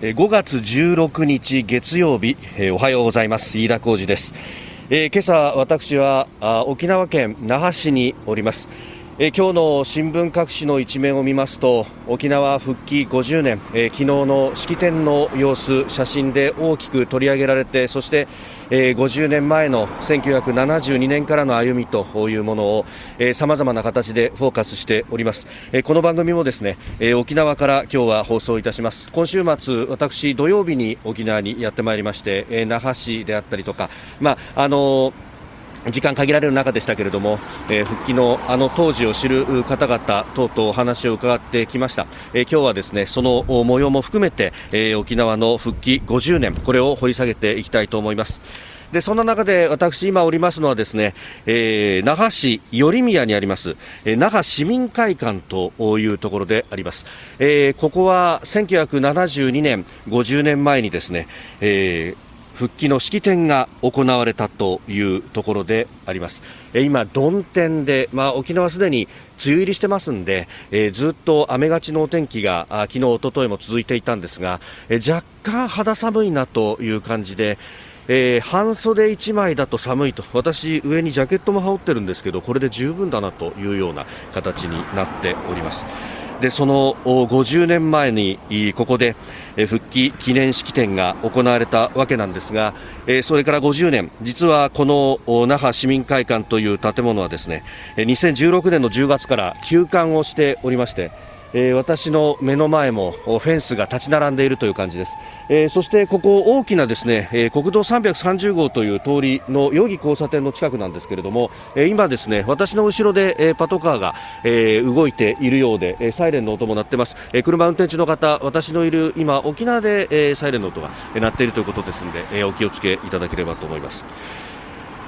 5月16日月曜日おはようございます。飯田浩二です、えー、今朝私は沖縄県那覇市におります。え今日の新聞各紙の一面を見ますと沖縄復帰50年、え昨日の式典の様子写真で大きく取り上げられてそして、え50年前の1972年からの歩みというものをさまざまな形でフォーカスしております、えこの番組もですね、え沖縄から今日は放送いたします。今週末私土曜日に沖縄にやってまいりまして、え那覇市であったりとかまああのー時間限られる中でしたけれども、えー、復帰のあの当時を知る方々等々お話を伺ってきました、えー、今日はですねその模様も含めて、えー、沖縄の復帰50年これを掘り下げていきたいと思います。でそんな中で私今おりますのはですね、えー、那覇市頼宮にあります、えー、那覇市民会館というところであります、えー、ここは1972年50年前にですね、えー復帰の式典が行われたというところであります今、曇天で、まあ、沖縄すでに梅雨入りしてますんで、えー、ずっと雨がちのお天気が昨日、おとといも続いていたんですが、えー、若干肌寒いなという感じで、えー、半袖1枚だと寒いと私、上にジャケットも羽織ってるんですけどこれで十分だなというような形になっております。でその50年前にここで復帰記念式典が行われたわけなんですがそれから50年。実はこの那覇市民会館という建物はですね2016年の10月から休館をしておりましてえー、私の目の前もフェンスが立ち並んでいるという感じです、えー、そしてここ大きなですね、えー、国道330号という通りの余儀交差点の近くなんですけれども、え今ですね私の後ろで、えパトカーが、え動いているようで、えサイレンの音も鳴ってます、え車運転中の方私のいる今沖縄で、えサイレンの音が鳴っているということですので、えお気をつけいただければと思います、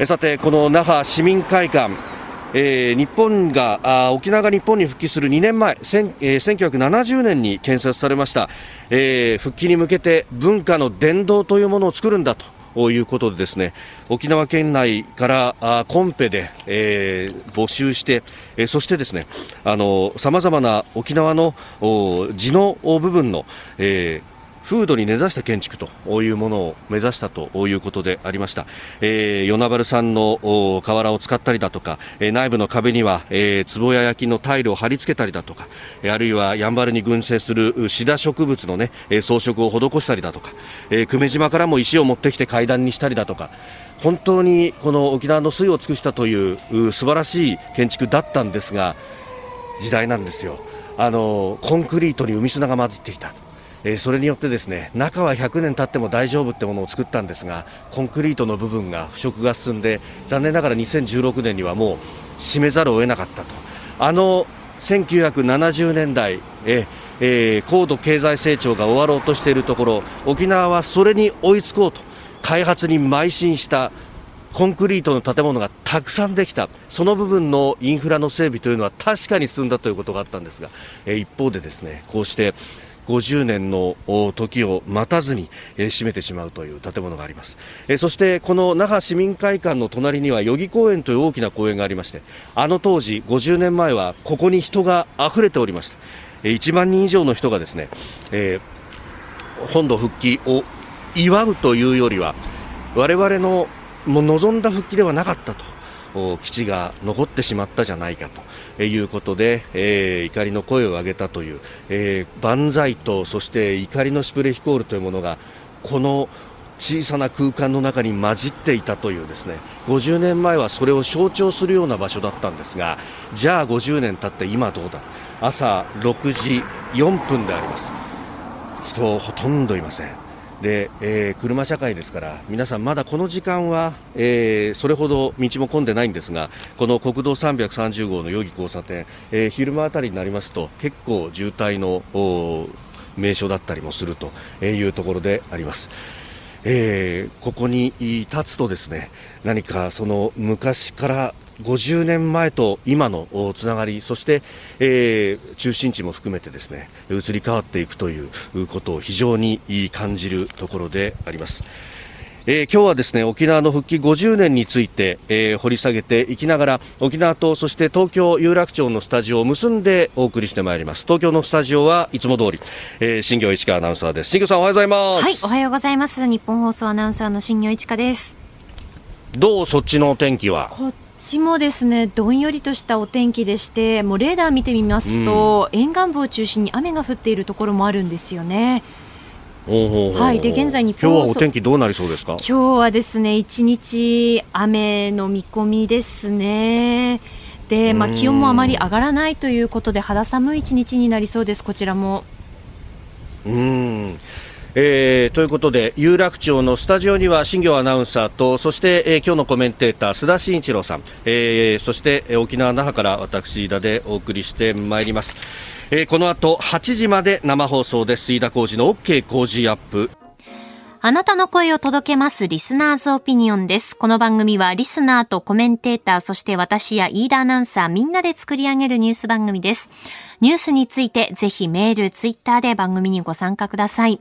さてこの那覇市民会館えー、日本があ沖縄が日本に復帰する2年前、えー、1970年に建設されました、えー、復帰に向けて文化の伝道というものを作るんだということでですね沖縄県内からあコンペで、えー、募集して、えー、そしてですねさまざまな沖縄の地の部分の、えー風土に根ざした建築というものを目指したということでありました、えー、与那原産の瓦を使ったりだとか、えー、内部の壁には、えー、壺屋焼きのタイルを貼り付けたりだとか、あるいはやんばるに群生するシダ植物の、ね、装飾を施したりだとか、えー、久米島からも石を持ってきて階段にしたりだとか本当にこの沖縄の水を尽くしたという素晴らしい建築だったんですが時代なんですよ。あのコンクリートに海砂が混じっていた。えそれによってですね中は100年経っても大丈夫ってものを作ったんですがコンクリートの部分が腐食が進んで残念ながら2016年にはもう閉めざるを得なかったと。あの1970年代ええー、高度経済成長が終わろうとしているところ沖縄はそれに追いつこうと開発に邁進したコンクリートの建物がたくさんできた。その部分のインフラの整備というのは確かに進んだということがあったんですが、え一方でですねこうして50年の時を待たずに、え閉めてしまうという建物があります、えそしてこの那覇市民会館の隣には代々木公園という大きな公園がありましてあの当時50年前はここに人が溢れておりました、1万人以上の人がですね、えー、本土復帰を祝うというよりは我々のも望んだ復帰ではなかったと。基地が残ってしまったじゃないかということで、えー、怒りの声を上げたという、えー、万歳とそして怒りのシュプレヒコールというものがこの小さな空間の中に混じっていたというですね。50年前はそれを象徴するような場所だったんですがじゃあ50年経って今どうだ？朝6時4分であります。人ほとんどいません。で、えー、車社会ですから皆さんまだこの時間は、えー、それほど道も混んでないんですがこの国道330号の代々木交差点、えー、昼間あたりになりますと結構渋滞の名所だったりもするというところであります。えー、ここに立つとですね何かその昔から50年前と今のつながりそして、えー、中心地も含めてですね移り変わっていくということを非常に感じるところであります。えー、今日はですね沖縄の復帰50年について、えー、掘り下げていきながら沖縄とそして東京有楽町のスタジオを結んでお送りしてまいります。東京のスタジオはいつも通り、えー、新業市川アナウンサーです。新業さんおはようございます。はいおはようございます。日本放送アナウンサーの新業市川です。どうそっちのお天気は？こっちもですねどんよりとしたお天気でしてもうレーダー見てみますと、うん、沿岸部を中心に雨が降っているところもあるんですよね。はい、で現在日本今日はお天気どうなりそうですか？今日はですね一日雨の見込みですね。で、まあ、気温もあまり上がらないということで肌寒い一日になりそうです。こちらも。うんえー、ということで有楽町のスタジオには新業アナウンサーとそして、えー、今日のコメンテーター須田慎一郎さん、えー、そして、沖縄那覇から私田でお送りしてまいります。えー、この後8時まで生放送です飯田浩二の OK 工事アップあなたの声を届けますリスナーズオピニオンです。この番組はリスナーとコメンテーター、そして私や飯田アナウンサーみんなで作り上げるニュース番組です。ニュースについてぜひメール、ツイッターで番組にご参加ください。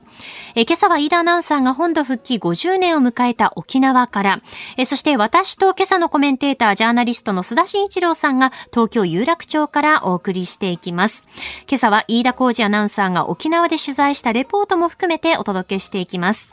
え今朝は飯田アナウンサーが本土復帰50年を迎えた沖縄から、えそして私と今朝のコメンテーター、ジャーナリストの須田慎一郎さんが東京有楽町からお送りしていきます。今朝は飯田浩二アナウンサーが沖縄で取材したレポートも含めてお届けしていきます。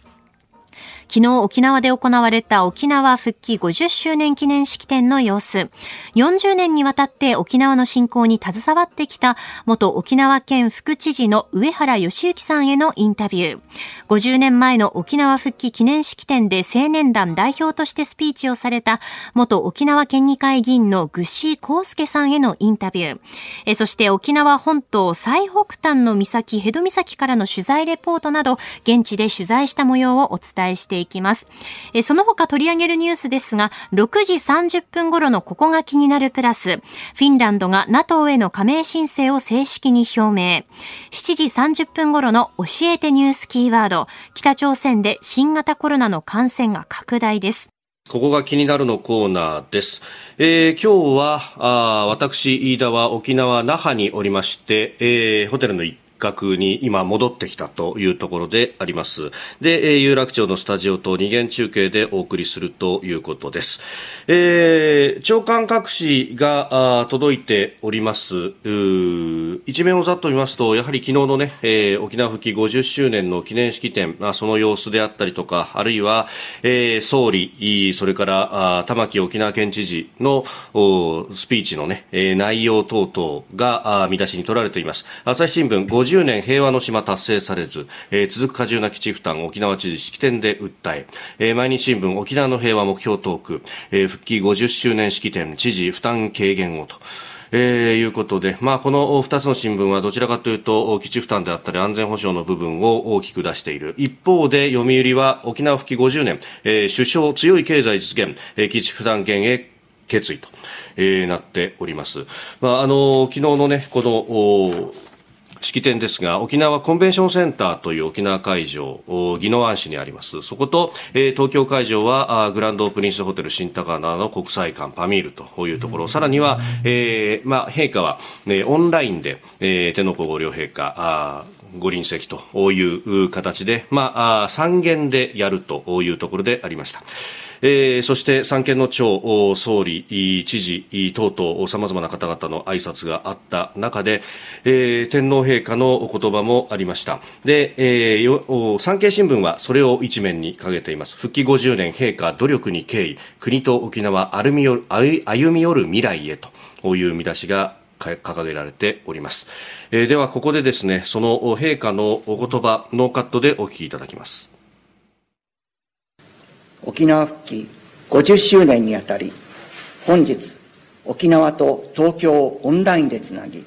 昨日沖縄で行われた沖縄復帰50周年記念式典の様子。40年にわたって沖縄の振興に携わってきた元沖縄県副知事の上原義行さんへのインタビュー。50年前の沖縄復帰記念式典で青年団代表としてスピーチをされた元沖縄県議会議員の具志康介さんへのインタビュー。えそして沖縄本島最北端の岬、ヘド岬からの取材レポートなど、現地で取材した模様をお伝えしてていきます。えその他取り上げるニュースですが、6時30分頃のここが気になるプラス、フィンランドが NATO への加盟申請を正式に表明。7時30分頃の教えてニュースキーワード、北朝鮮で新型コロナの感染が拡大です。ここが気になるのコーナーです。えー、今日は、あ私、飯田は沖縄那覇におりまして、えー、ホテルの1角に今戻ってきたというところであります。で、え有楽町のスタジオと二元中継でお送りするということです。えー、長官各紙が届いております。一面をざっと見ますと、やはり昨日のね、えー、沖縄復帰50周年の記念式典、まあ、その様子であったりとか、あるいは、えー、総理、それから玉城沖縄県知事のスピーチのね、えー、内容等々が見出しに取られています。朝日新聞50年平和の島達成されず、えー、続く過重な基地負担沖縄知事式典で訴え。えー、毎日新聞沖縄の平和目標トーク、えー、復帰50周年式典知事負担軽減をと。えー、いうことで、まあ、この2つの新聞はどちらかというと基地負担であったり安全保障の部分を大きく出している。一方で読売は沖縄復帰50年、えー、首相強い経済実現、えー、基地負担減へ決意と、えー、なっております。まあ、あの昨日のねこの式典ですが沖縄コンベンションセンターという沖縄会場宜野湾市にあります。そこと、えー、東京会場はグランドプリンスホテル新高輪の国際館パミールというところ。さらには、えーまあ、陛下は、ね、オンラインで、えー、天皇皇后両陛下あご臨席という形で、まあ、三元でやるというところでありました。えー、そして三権の長、総理、知事等々さまざまな方々の挨拶があった中で、えー、天皇陛下のお言葉もありました。で、えー、産経新聞はそれを一面に掲げています。復帰50年陛下努力に敬意国と沖縄歩み寄る歩み寄る未来へという見出しが掲げられております、えー、ではここでですねその陛下のお言葉ノーカットでお聞きいただきます。沖縄復帰50周年にあたり、本日、沖縄と東京をオンラインでつなぎ、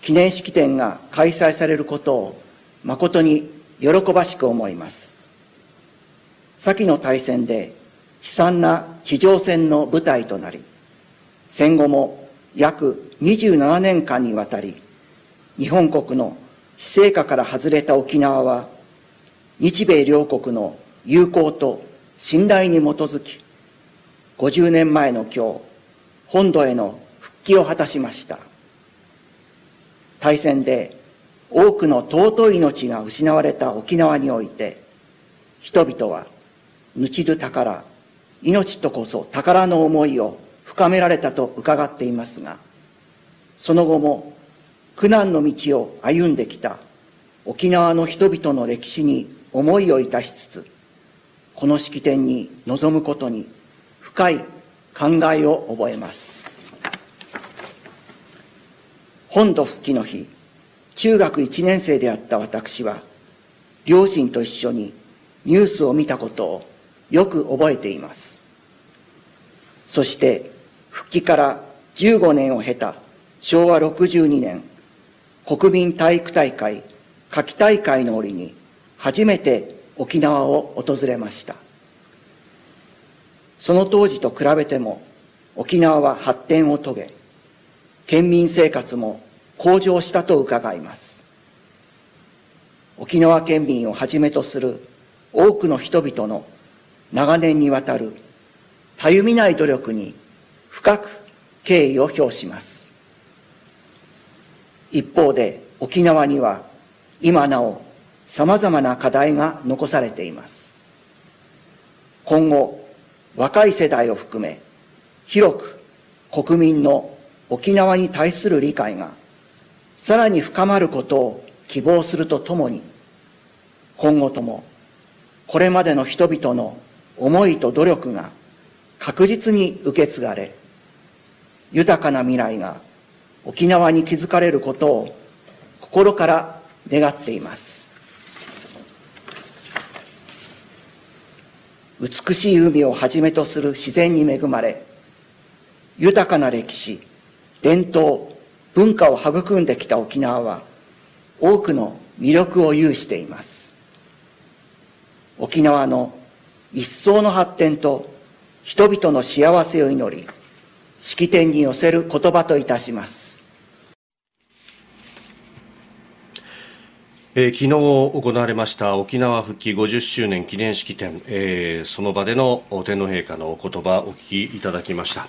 記念式典が開催されることを誠に喜ばしく思います。先の大戦で悲惨な地上戦の舞台となり、戦後も約27年間にわたり、日本国の施政下から外れた沖縄は、日米両国の友好と信頼に基づき、50年前の今日、本土への復帰を果たしました。大戦で多くの尊い命が失われた沖縄において、人々はぬちる宝、命とこそ宝の思いを深められたと伺っていますが、その後も苦難の道を歩んできた沖縄の人々の歴史に思いをいたしつつ、この式典に臨むことに深い考えを覚えます。本土復帰の日、中学1年生であった私は、両親と一緒にニュースを見たことをよく覚えています。そして、復帰から15年を経た昭和62年、国民体育大会夏季大会の折に初めて沖縄を訪れました。その当時と比べても沖縄は発展を遂げ、県民生活も向上したと伺います。沖縄県民をはじめとする多くの人々の長年にわたるたゆみない努力に深く敬意を表します。一方で沖縄には今なお様々な課題が残されています。今後、若い世代を含め、広く国民の沖縄に対する理解がさらに深まることを希望するとともに、今後ともこれまでの人々の思いと努力が確実に受け継がれ、豊かな未来が沖縄に築かれることを心から願っています。美しい海をはじめとする自然に恵まれ、豊かな歴史、伝統、文化を育んできた沖縄は、多くの魅力を有しています。沖縄の一層の発展と人々の幸せを祈り、式典に寄せる言葉といたします。えー、昨日行われました沖縄復帰50周年記念式典、えー、その場での天皇陛下のお言葉お聞きいただきました。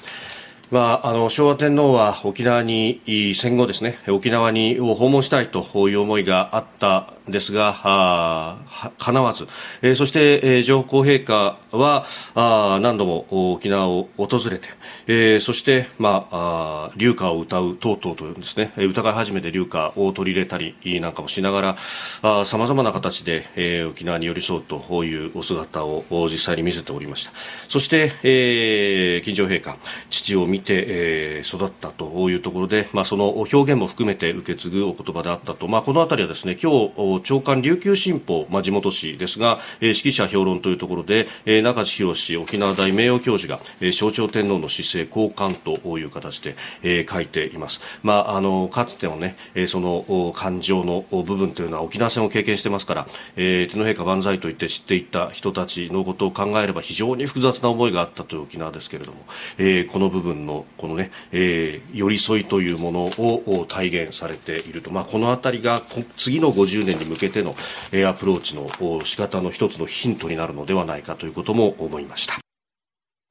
まあ、あの昭和天皇は沖縄に戦後ですね沖縄にを訪問したいという思いがあったんですが、あ叶わず、えー、そして、えー、上皇陛下はあ何度も沖縄を訪れて、えー、そして、まあ、あ流歌を歌う等々というですね、歌い始めて流歌を取り入れたりなんかもしながら、さまざまな形で、えー、沖縄に寄り添うというお姿を実際に見せておりました。そして、えー、金城陛下、父を見て、えー、育ったというところで、まあ、その表現も含めて受け継ぐお言葉であったと、まあ、このあたりはですね、今日、長官琉球新報、まあ、地元紙ですが、えー、指揮者評論というところで、えー、中地博沖縄大名誉教授が、えー、象徴天皇の姿勢交換という形で、えー、書いています。まあ、あのかつてのね、えー、その感情の部分というのは沖縄戦を経験してますから、えー、天皇陛下万歳と言って知っていた人たちのことを考えれば非常に複雑な思いがあったという沖縄ですけれども、えー、この部分のこのね、えー、寄り添いというものを体現されていると、まあ、このあたりが次の50年に向けての、えアプローチの仕方の一つのヒントになるのではないかということも思いました。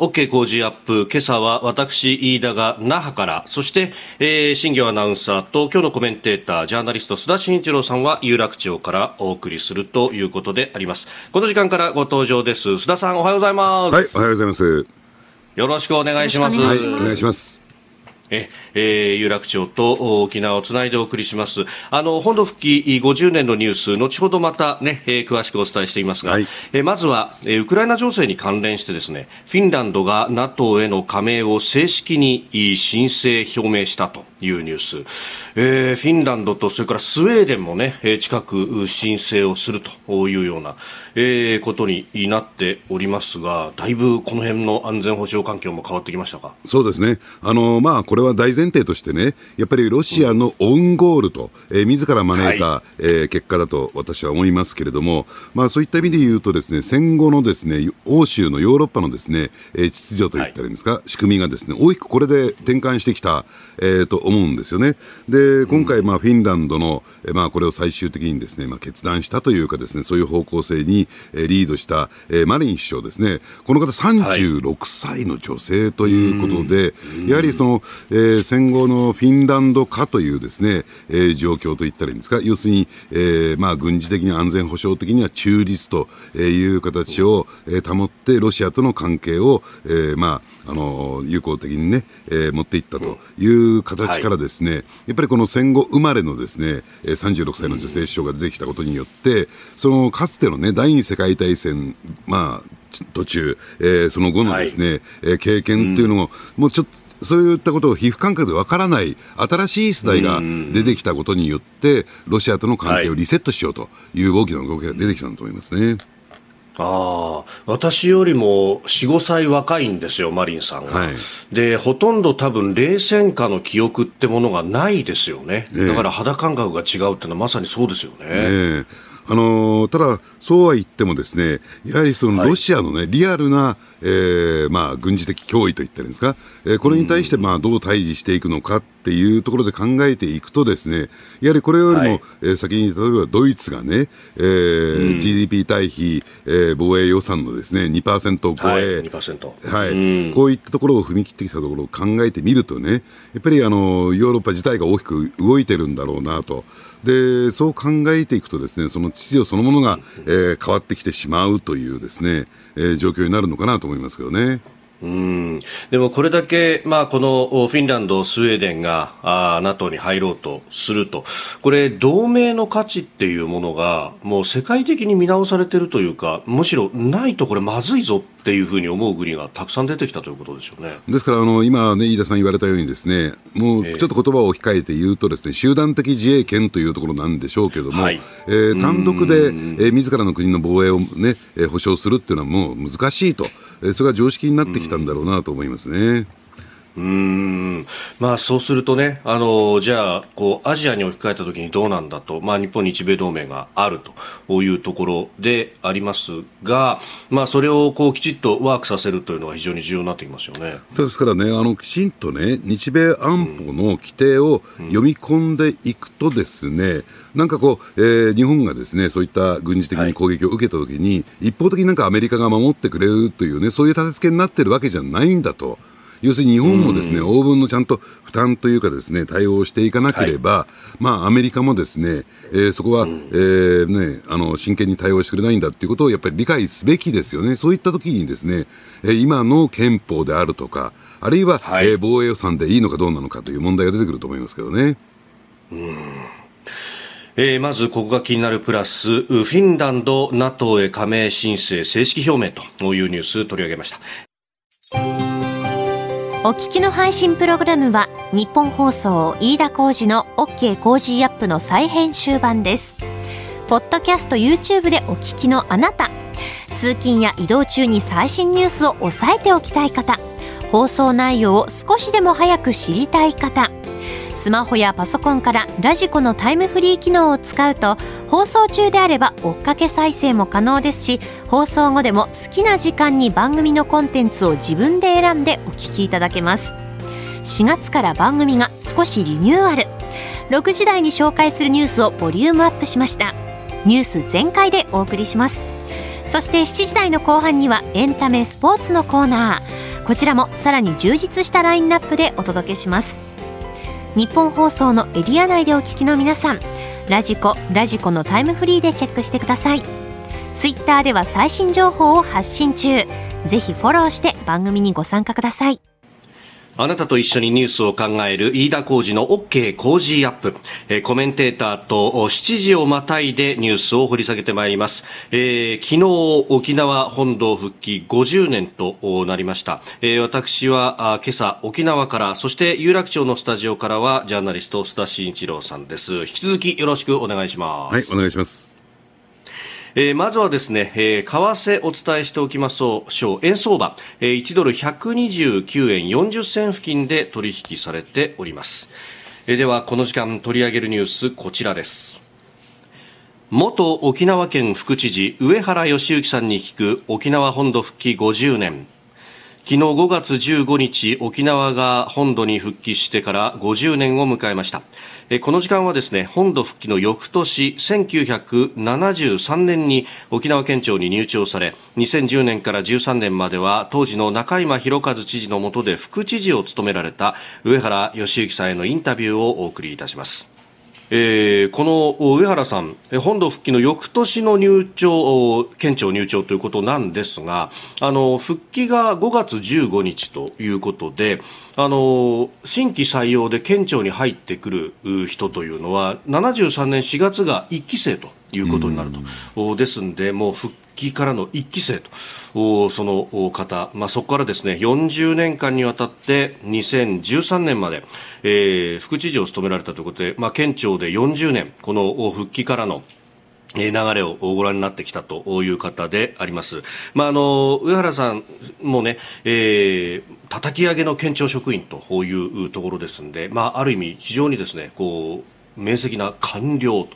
OK 工事アップ。今朝は私、飯田が那覇から、そして、えー、新業アナウンサーと今日のコメンテーター、ジャーナリスト、須田慎一郎さんは有楽町からお送りするということであります。この時間からご登場です。須田さん、おはようございます。はい、おはようございます。よろしくお願いします。はい、お願いします。ええー、有楽町と沖縄をつないでお送りします。あの、本土復帰50年のニュース、後ほどまたね、えー、詳しくお伝えしていますが、はい、えー、まずは、えー、ウクライナ情勢に関連してですね、フィンランドが NATO への加盟を正式に申請表明したというニュース。えー、フィンランドとそれからスウェーデンもね、近く申請をするというような、えー、ことになっておりますが、だいぶこの辺の安全保障環境も変わってきましたか？そうですね。あの、まあ、これは大前提としてね、やっぱりロシアのオウンゴールと、うん、えー、自ら招いた、はい、えー、結果だと私は思いますけれども、まあ、そういった意味で言うとですね、戦後のですね、欧州のヨーロッパのですね、えー、秩序といったらいいんですか、はい、仕組みがですね、大きくこれで転換してきた、えっ、ー、と、思うんですよね。で、今回、まあ、フィンランドの、えまあ、これを最終的にですね、まあ、決断したというかですね、そういう方向性に、えリードした、えマリン首相ですね、この方36歳の女性ということで、はい、やはりその、えー、戦後のフィンランド化というですね、えー、状況といったらいいんですか、要するに、えー、まあ、軍事的に安全保障的には中立という形を、えー、保って、ロシアとの関係を、えー、まあ、あの友好的にね、えー、持っていったという形からですね、はい、やっぱりこの戦後生まれのですね、36歳の女性首相が出てきたことによって、そのかつてのね、第二次世界大戦、まあ、途中、えー、その後のですね、はい、経験っていうのも、もうちょっとそういったことを皮膚感覚でわからない新しい世代が出てきたことによって、ロシアとの関係をリセットしようという大きな動きが出てきたんだと思いますね。ああ、私よりも4、5歳若いんですよ、マリンさんが。はい、で、ほとんど多分、冷戦下の記憶ってものがないですよね。ねだから肌感覚が違うっていうのはまさにそうですよね。ねあのー、ただ、そうは言ってもですね、やはりそのロシアのね、はい、リアルな、えー、まあ、軍事的脅威といったんですか、えー、これに対して、まあ、どう対峙していくのかっていうところで考えていくとですね、やはりこれよりも、はい、えー、先に、例えばドイツがね、えー、うん、GDP 対比、えー、防衛予算のですね、2%を超え、はい、はい、こういったところを踏み切ってきたところを考えてみるとね、やっぱりあの、ヨーロッパ自体が大きく動いてるんだろうなと。で、そう考えていくとですね、その秩序そのものが、えー、変わってきてしまうというですね、えー、状況になるのかなと思いますけどね。うんでもこれだけ、まあ、このフィンランド、スウェーデンがあ NATO に入ろうとすると、これ、同盟の価値っていうものが、もう世界的に見直されているというか、むしろないとこれ、まずいぞっていうふうに思う国がたくさん出てきたということでしょうね。ですからあの、今、ね、飯田さん言われたように、ですねもうちょっと言葉を置き換えて言うと、ですね、集団的自衛権というところなんでしょうけれども、はい、えー、単独で、えー、自らの国の防衛を、ね、保障するっていうのはもう難しいと、えー、それが常識になってきたんだろうなと思いますね。うん。まあ、そうするとね、あのじゃあこう、アジアに置き換えたときにどうなんだと、まあ、日本、日米同盟があるというところでありますが、まあ、それをこうきちっとワークさせるというのが非常に重要になってきますよね。ですからね、あのきちんとね、日米安保の規定を読み込んでいくとですね、うん、なんかこう、えー、日本がですねそういった軍事的に攻撃を受けたときに、はい、一方的になんかアメリカが守ってくれるというね、そういう立て付けになってるわけじゃないんだと。要するに日本もですね、応分のちゃんと負担というかですね、対応していかなければ、はい、まあ、アメリカもですね、えー、そこは、うん、えー、ね、あの、真剣に対応してくれないんだっていうことをやっぱり理解すべきですよね。そういった時にですね、え今の憲法であるとか、あるいは、はい、えー、防衛予算でいいのかどうなのかという問題が出てくると思いますけどね。うん。えー、まずここが気になるプラスフィンランド NATO へ加盟申請正式表明というニュース取り上げましたお聞きの配信プログラムは日本放送飯田浩司の OK コージーアップの再編集版です。ポッドキャスト YouTube でお聞きのあなた、通勤や移動中に最新ニュースを押さえておきたい方、放送内容を少しでも早く知りたい方、スマホやパソコンからラジコのタイムフリー機能を使うと放送中であれば追っかけ再生も可能ですし放送後でも好きな時間に番組のコンテンツを自分で選んでお聞きいただけます。4月から番組が少しリニューアル。6時台に紹介するニュースをボリュームアップしました。ニュース全開でお送りします。そして7時台の後半にはエンタメスポーツのコーナー。こちらもさらに充実したラインナップでお届けします。日本放送のエリア内でお聞きの皆さんラジコラジコのタイムフリーでチェックしてください。ツイッターでは最新情報を発信中。ぜひフォローして番組にご参加ください。あなたと一緒にニュースを考える飯田浩二の OK 工事アップ、えー、コメンテーターと7時をまたいでニュースを掘り下げてまいります、えー、昨日沖縄本土復帰50年となりました、えー、私は今朝沖縄からそして有楽町のスタジオからはジャーナリスト須田慎一郎さんです。引き続きよろしくお願いします。はいお願いします。えー、まずはですね、えー、為替お伝えしておきましょう。円相場、えー、1ドル129円40銭付近で取引されております。えー、では、この時間取り上げるニュース、こちらです。元沖縄県副知事、上原義行さんに聞く沖縄本土復帰50年。昨日5月15日沖縄が本土に復帰してから50年を迎えました。この時間はですね本土復帰の翌年1973年に沖縄県庁に入庁され2010年から13年までは当時の中山博一知事の下で副知事を務められた上原義行さんへのインタビューをお送りいたします。えー、この上原さん、本土復帰の翌年の入庁、県庁入庁ということなんですが、あの、復帰が5月15日ということで、あの、新規採用で県庁に入ってくる人というのは、73年4月が1期生ということになると。ですんで、もう復期からの1期生と、その方、まあ、そこからですね、40年間にわたって2013年まで、えー、副知事を務められたということで、まあ、県庁で40年、この復帰からの流れをご覧になってきたという方であります。まあ、あの、上原さんもね、えー、叩き上げの県庁職員というところですんで、まあ、ある意味非常にですね、こう、明晰な官僚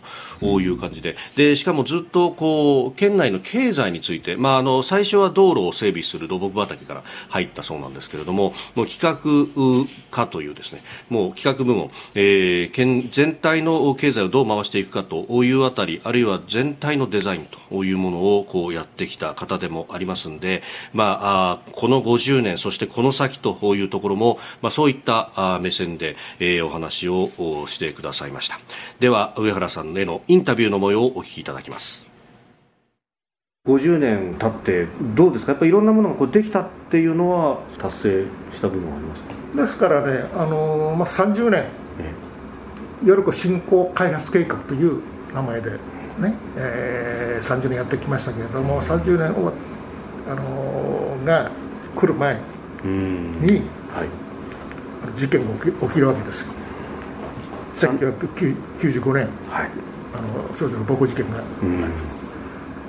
という感じででしかもずっとこう県内の経済について、まあ、あの最初は道路を整備する土木畑から入ったそうなんですけれどももう企画課というですねもう企画部門、えー、県全体の経済をどう回していくかというあたりあるいは全体のデザインというものをこうやってきた方でもありますので、まあ、あこの50年そしてこの先というところも、まあ、そういった目線で、えー、お話をしてくださいました。した。では上原さんへのインタビューの模様をお聞きいただきます。50年経ってどうですか？やっぱりいろんなものがこうできたっていうのは達成した部分はありますか？ですからね、あのまあ、30年、いわゆる振興開発計画という名前でね、えー、30年やってきましたけれども30年終わあのー、が来る前に、はい、事件が起き起きるわけですよ1995年、はい、あの少女の暴行事件があり、うん、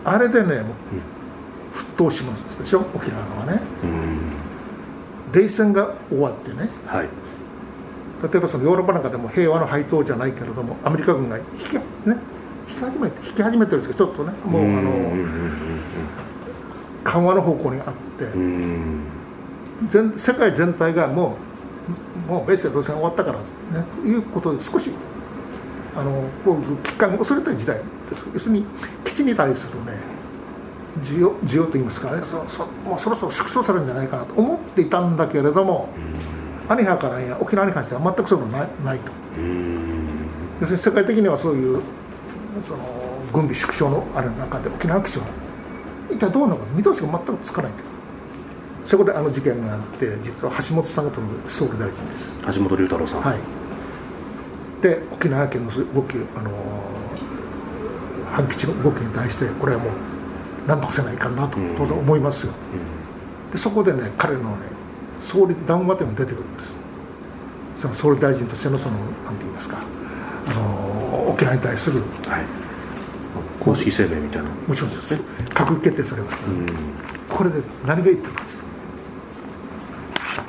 あれでね、もう沸騰しますでしょ、沖縄はね、うん、冷戦が終わってね、はい、例えばそのヨーロッパなんかでも平和の配当じゃないけれども、アメリカ軍が引き,、ね、引き始めて、引き始めてるんですけど、ちょっとね、もう、あの緩和の方向にあって、全世界全体がもうもうベースで路線終わったからね。いうことで少しあのこう危機感が恐れた時代です。要するに基地に対するね需要需要といいますかねそそもうそろそろ縮小されるんじゃないかなと思っていたんだけれどもアニハからや沖縄に関しては全くそういうのないないと。要するに世界的にはそういうその軍備縮小のある中で沖縄基地は一体どうなのか見通しが全くつかないとそこであの事件があって実は橋本さんが総理大臣です。橋本龍太郎さん。はい。で沖縄県の動きあの反基地の動きに対してこれはもう何とかせないかなと当然思いますよ、うん、でそこでね彼のね総理談話というのが出てくるんです。その総理大臣としてのその何て言いますかあの沖縄に対する、はい、公式声明みたいな。もちろんです閣議決定されますから、うん、これで何が言ってるかですと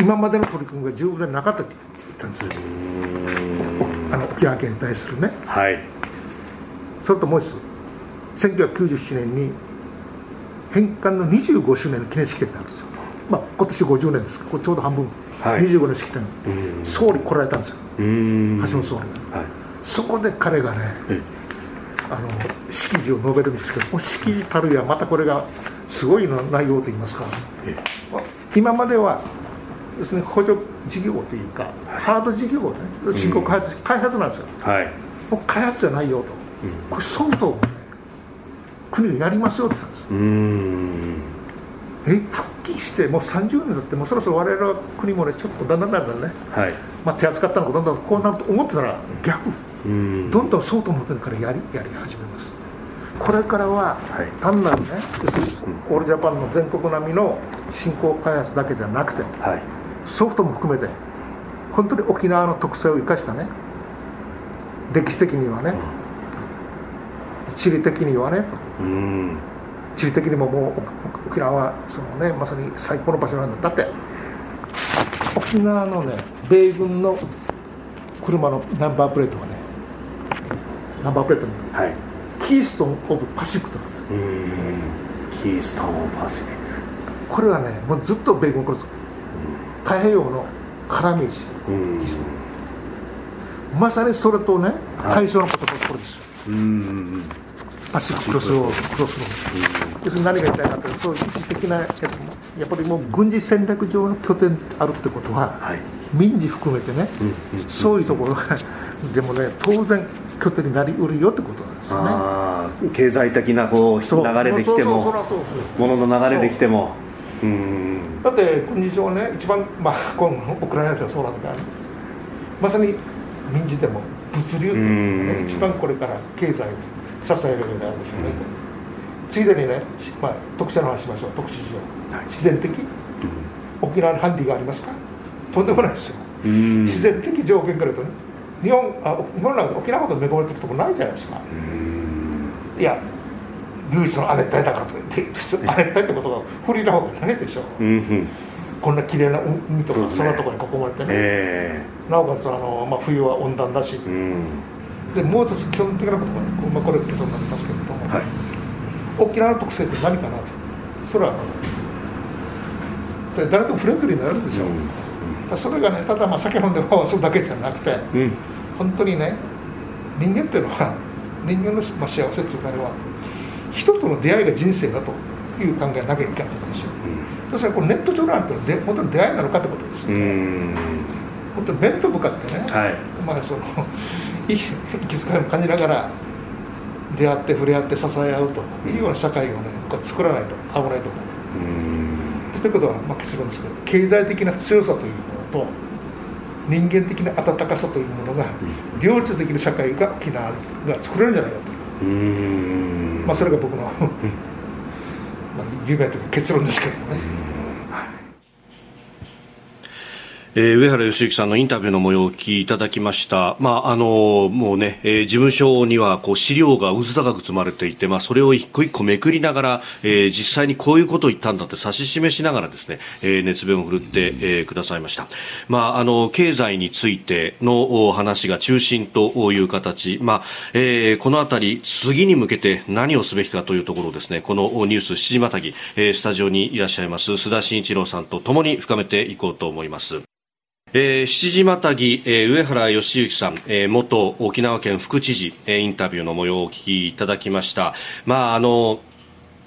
今までの取り組みが十分でなかったって言ったんですよ。あの沖縄県に対するね、はい、それともう一つ1997年に返還の25周年の記念式典ってあるんですよ、まあ、今年50年ですこれちょうど半分、はい、25年式典。総理来られたんですよ。橋本総理が、はい、そこで彼がねあの式辞を述べるんですけど式辞たるやまたこれがすごいの内容といいますか。今までは要するに補助事業というか、はい、ハード事業ね新興開発、うん、開発なんですよ、はい、もう開発じゃないよと、うん、これソフトを、ね、国がやりますよって言ったんですうん。え復帰してもう30年だってもうそろそろ我々は国もねちょっとだんだんだんだんね、はい。まあ、手厚かったのがどんどんこうなると思ってたら逆。うん。どんどんソフトの部からやりやり始めます。これからは単なるね、オールジャパンの全国並みの振興開発だけじゃなくて、はい、ソフトも含めて本当に沖縄の特性を生かしたね歴史的にはね、うん、地理的にはねと、うん、地理的にももう沖縄はそのねまさに最高の場所なんだだって。沖縄のね米軍の車のナンバープレートがねナンバープレートに、はい、キーストン・オブ・パシフィックとなん。ですキーストン・オブ・パシフィック。これはねもうずっと米軍これ太平洋の絡み石リスト、まさにそれとね対象のことがこれですよ、パシフィッククロスロークロスロー要するに何が言いたいかというとそういう一時的なやつもやっぱりもう軍事戦略上の拠点あるってことは、はい。民事含めてね、そういうところが でもね当然拠点になりうるよってことなんですよね。経済的なこう。流れできてもそうそうそうそうそう。物の流れできてもうん。だって軍事上ね一番まあこのウクライナではそうなんだからまさに民事でも物流っていうね一番これから経済を支えるようになるでしょうねと。ついでにね、しまあ、特殊な話しましょう。特殊事情、自然的。沖縄にハンディがありますか？とんでもないですよ。うん。自然的条件から言うとね日本あ日本なんか沖縄ほど恵まれてるとこないじゃないですか。いや唯一の亜熱帯だからといって亜熱帯ってことが不利な方がないでしょ。うんうん。こんな綺麗な海とか空とかに囲まれてね。えなおかつあの、まあ、冬は温暖だし。えうん。でもう一つ基本的なことがね、まあ、これ結論になりますけれども、はい。沖縄の特性って何かなと。それはで誰ともフレンドリーになるんですよ、だからそれがねただまあ酒飲んでワわするだけじゃなくてうん。本当にね人間っていうのは人間の、まあ、幸せっていうかあれは人との出会いが人生だという考えなきゃいけないんですよ、そしたらこのネット上なんてで本当に出会いなのかってことですようね、ん。本当に面と向かってね、はい。まあそのいい 気遣いを感じながら出会って触れ合って支え合うというような社会をね僕は作らないと危ないと思う。うん。ということは、まあ、結論ですけど経済的な強さというものと人間的な温かさというものが両立できる社会が沖縄が作れるんじゃないかとまあ、それが僕の、まあ、夢というか結論ですけどもね。えー上原義之さんのインタビューの模様をお聞きいただきました。まあ、あの、もうね、えー事務所にはこう資料がうず高く積まれていて、まあ、それを一個一個めくりながら、えー実際にこういうことを言ったんだって指し示しながらですね、えー熱弁を振るって、えーくださいました。まあ、あの、経済についての話が中心という形、まあ、えーこのあたり、次に向けて何をすべきかというところをですね、このニュース7時またぎ、えースタジオにいらっしゃいます須田慎一郎さんと共に深めていこうと思います。えー7時またぎ、えー上原義行さん、えー元沖縄県副知事、えーインタビューの模様をお聞きいただきました。まあ、あの、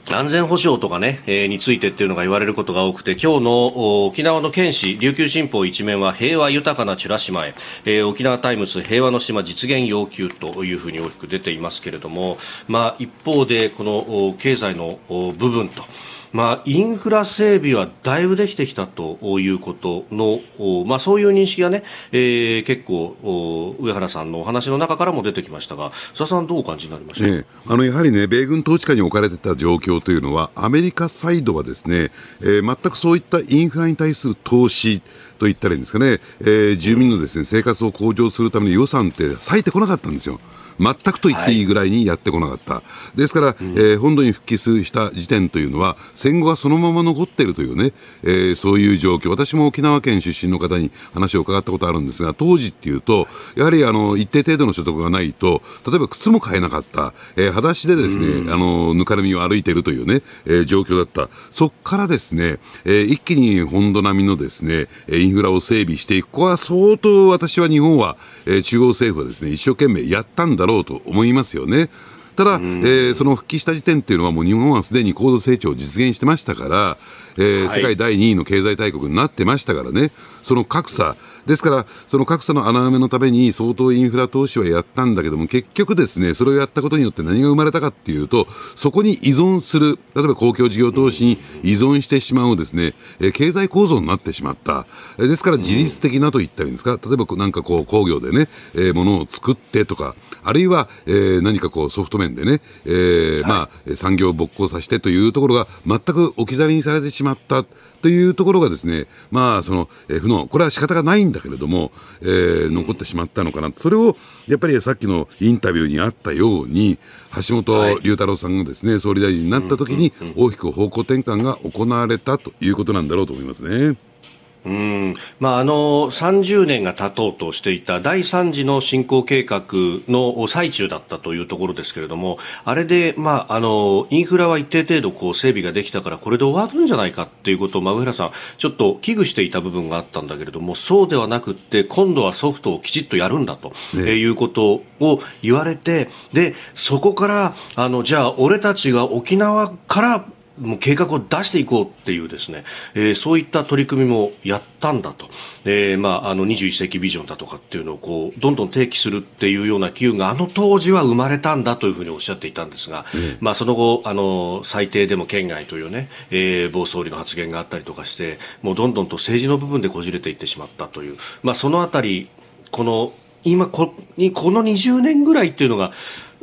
安全保障とかね、えーについてっていうのが言われることが多くて、今日の沖縄の県紙、琉球新報一面は平和豊かな美ら島へ、えー沖縄タイムズ平和の島実現要求というふうに大きく出ていますけれども、まあ一方でこの経済の部分と、まあ、インフラ整備はだいぶできてきたということの、まあ、そういう認識がね、えー結構上原さんのお話の中からも出てきましたが、須田さんどうお感じになりました？か、ええあのやはりね、米軍統治下に置かれてた状況というのは、アメリカサイドはですね、えー全くそういったインフラに対する投資といったらいいんですかね、えー住民のですね生活を向上するための予算って割いてこなかったんですよ。全くと言っていいぐらいにやってこなかった。ですから、えー本土に復帰するした時点というのは、戦後はそのまま残っているというね、えーそういう状況。私も沖縄県出身の方に話を伺ったことあるんですが、当時っていうと、やはりあの、一定程度の所得がないと、例えば靴も買えなかった、えー裸足でですね、あの、ぬかるみを歩いているというね、えー状況だった。そっからですね、えー一気に本土並みのですね、えーインフラを整備していく。ここは相当私は日本は、えー中央政府はですね、一生懸命やったんだろうと思いますよね。ただ、えーその復帰した時点っていうのはもう日本はすでに高度成長を実現してましたから、えーはい。世界第2位の経済大国になってましたからね、その格差、ですから、その格差の穴埋めのために相当インフラ投資はやったんだけども、結局ですね、それをやったことによって何が生まれたかっていうと、そこに依存する、例えば公共事業投資に依存してしまうですね、えー経済構造になってしまった。えーですから自律的なと言ったらいいんですか、例えばこうなんかこう工業でね、えー、ものを作ってとか、あるいは、えー何かこうソフト面でね、えーまあ、えー産業を勃興させてというところが全く置き去りにされてしまった。というところがですね、まあ、その、えー不能、これは仕方がないんだけれども、えー残ってしまったのかな。それを、やっぱりさっきのインタビューにあったように、橋本龍太郎さんがですね、総理大臣になった時に、大きく方向転換が行われたということなんだろうと思いますね。うん。まあ、あの30年が経とうとしていた第3次の振興計画の最中だったというところですけれどもあれで、まあ、あのインフラは一定程度こう整備ができたからこれで終わるんじゃないかということを、まあ、上原さんちょっと危惧していた部分があったんだけれどもそうではなくて今度はソフトをきちっとやるんだと、ね、いうことを言われてでそこからあのじゃあ俺たちが沖縄からもう計画を出していこうっていうですね、えー、そういった取り組みもやったんだと、えー、まあ、あの21世紀ビジョンだとかっていうのをこうどんどん提起するっていうような機運があの当時は生まれたんだというふうにおっしゃっていたんですが、うん、まあ、その後あの最低でも県外というね、えー、某総理の発言があったりとかしてもうどんどんと政治の部分でこじれていってしまったという、まあ、そのあたりこの今ここの20年ぐらいっていうのが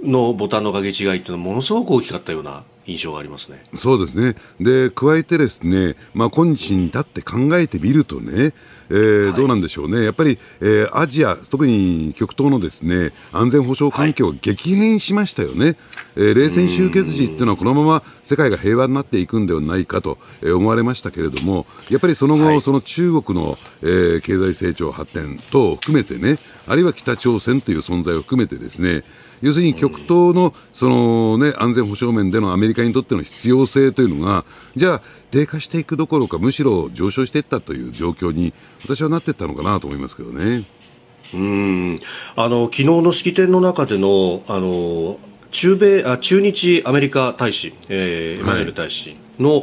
のボタンの掛け違いっていうのはものすごく大きかったような印象がありますね。そうですね、で加えて、ですね、まあ、今日に至って考えてみるとね、えー、はい、どうなんでしょうね、やっぱり、えー、アジア、特に極東のですね安全保障環境、激変しましたよね、えー、冷戦終結時っていうのは、このまま世界が平和になっていくんではないかと思われましたけれども、やっぱりその後、はい、その中国の、えー、経済成長、発展等を含めてね、あるいは北朝鮮という存在を含めてですね、要するに極東のその、ね、安全保障面でのアメリカにとっての必要性というのが、じゃあ、低下していくどころか、むしろ上昇していったという状況に、私はなっていったのかなと思いますけどね。うんあの昨日の式典の中でのあの中米あ中日アメリカ大使、えー、エマニュエル大使、の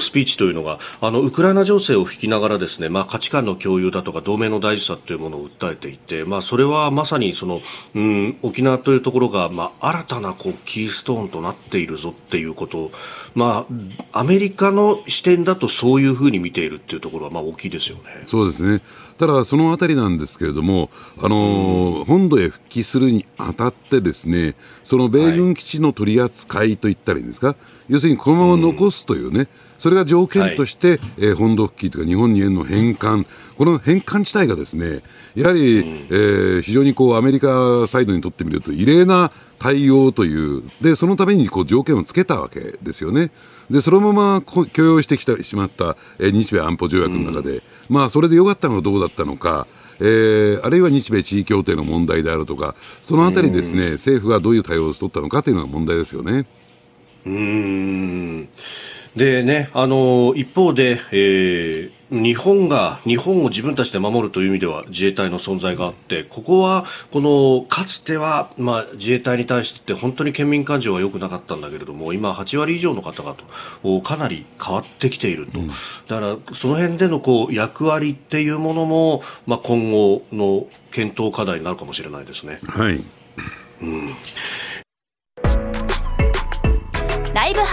スピーチというのがあのウクライナ情勢を引きながらですね、まあ、価値観の共有だとか同盟の大事さというものを訴えていて、まあ、それはまさにその、うん、沖縄というところが、まあ、新たなこうキーストーンとなっているぞということ、まあ、アメリカの視点だとそういうふうに見ているというところはまあ大きいですよね。そうですねただ、そのあたりなんですけれども、あのー、本土へ復帰するにあたってですね、その米軍基地の取り扱いといったらいいんですか、はい、要するにこのまま残すというね、それが条件として、はい、えー、本土復帰というか日本に円の返還、この返還自体がですね、やはり、うん、えー、非常にこうアメリカサイドにとってみると異例な対応という、で、そのためにこう条件をつけたわけですよね。で、そのまま許容してきてしまった、えー、日米安保条約の中で、うん、まあ、それでよかったのはどうだったのか、えー、あるいは日米地位協定の問題であるとか、そのあたりですね、うん、政府がどういう対応を取ったのかというのが問題ですよね。うんでね、あの一方で、えー、日本が日本を自分たちで守るという意味では自衛隊の存在があってここはこのかつては、まあ、自衛隊に対して本当に県民感情は良くなかったんだけれども今、8割以上の方がとかなり変わってきていると、うん、だからその辺でのこう役割っていうものも、まあ、今後の検討課題になるかもしれないですね。はい、うん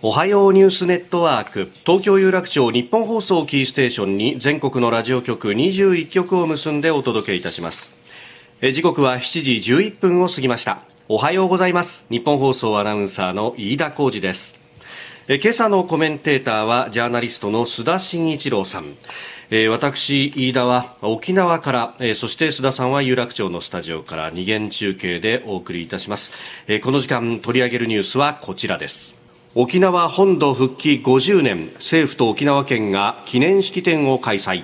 おはようニュースネットワーク。東京有楽町日本放送キーステーションに全国のラジオ局21局を結んでお届けいたします。時刻は7時11分を過ぎました。おはようございます。日本放送アナウンサーの飯田浩二です。今朝のコメンテーターはジャーナリストの須田慎一郎さん。私、飯田は沖縄から、そして須田さんは有楽町のスタジオから二元中継でお送りいたします。この時間取り上げるニュースはこちらです。沖縄本土復帰50年政府と沖縄県が記念式典を開催。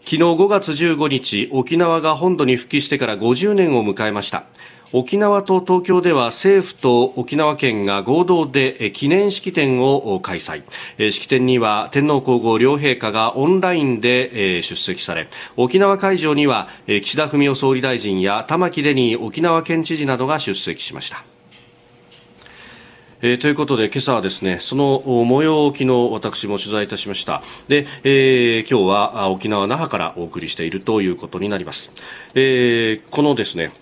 昨日5月15日沖縄が本土に復帰してから50年を迎えました。沖縄と東京では政府と沖縄県が合同で記念式典を開催。式典には天皇皇后両陛下がオンラインで出席され沖縄会場には岸田文雄総理大臣や玉城デニー沖縄県知事などが出席しました。えー、ということで今朝はですねその模様を昨日私も取材いたしました。で、えー、今日は沖縄那覇からお送りしているということになります、えー、このですね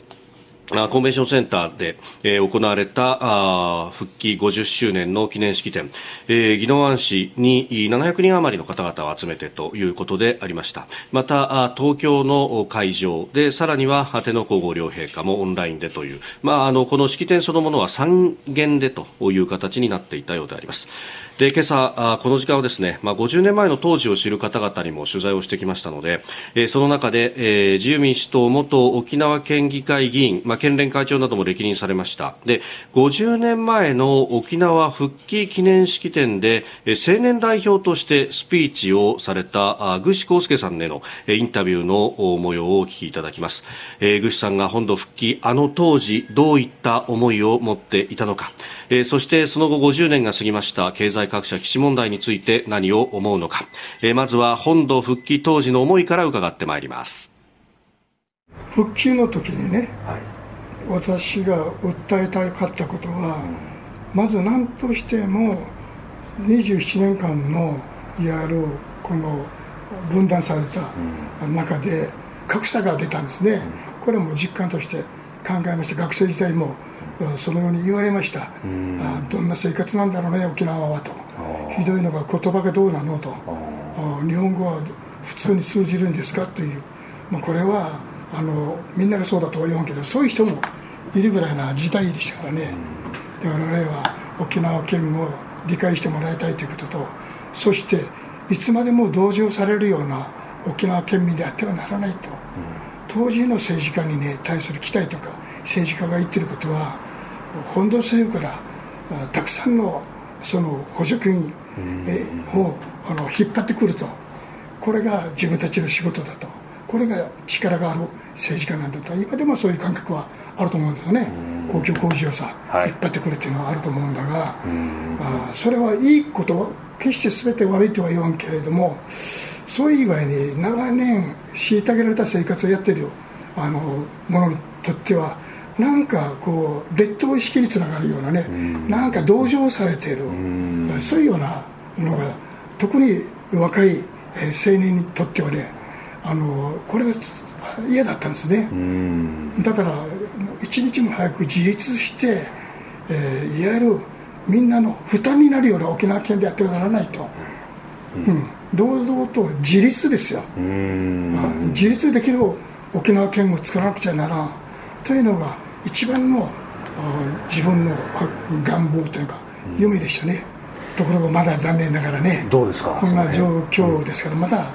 コンベンションセンターで、えー、行われたあ復帰50周年の記念式典、えー、宜野湾市に700人余りの方々を集めてということでありました。また東京の会場でさらには天皇皇后両陛下もオンラインでという、まあ、あのこの式典そのものは3元でという形になっていたようであります。で今朝この時間はですね、まあ、50年前の当時を知る方々にも取材をしてきましたので、えー、その中で、えー、自由民主党元沖縄県議会議員、まあ、県連会長なども歴任されました。で50年前の沖縄復帰記念式典で、えー、青年代表としてスピーチをされた具志康介さんへの、えー、インタビューの模様をお聞きいただきます、えー、具志さんが本土復帰あの当時どういった思いを持っていたのか、えー、そしてその後50年が過ぎました経済各社基地問題について何を思うのか、えー、まずは本土復帰当時の思いから伺ってまいります。復帰の時にね、はい、私が訴えたかったことは、うん、まず何としても27年間のいわゆるこの分断された中で格差が出たんですね、うん、これも実感として考えました。学生時代もそのように言われました、うん、あどんな生活なんだろうね沖縄はと。ひどいのが言葉がどうなのと。日本語は普通に通じるんですかという、まあ、これはあのみんながそうだとは言わんけどそういう人もいるぐらいな時代でしたからね、だから我々は沖縄県を理解してもらいたいということとそしていつまでも同情されるような沖縄県民であってはならないと、当時の政治家に、ね、対する期待とか政治家が言ってることは本土政府からたくさんのその補助金をあの引っ張ってくると。これが自分たちの仕事だと。これが力がある政治家なんだと。今でもそういう感覚はあると思うんですよね。公共工事をさ、引っ張ってくるっていうのはあると思うんだがあそれはいいこと決して全て悪いとは言わんけれどもそういう以外に長年虐げられた生活をやってるあのものにとっては。なんかこう劣等意識につながるようなね、うん、なんか同情されている、うん、そういうようなのが特に若い青年にとってはねあのこれが嫌だったんですね、うん、だから一日も早く自立して、えー、いわゆるみんなの負担になるような沖縄県でやってはならないと、うん堂々と自立ですよ、自立できる沖縄県を作らなくちゃならん。というのが一番の自分の願望というか夢でしたね、ところがまだ残念ながらね。どうですか？こんな状況ですから、また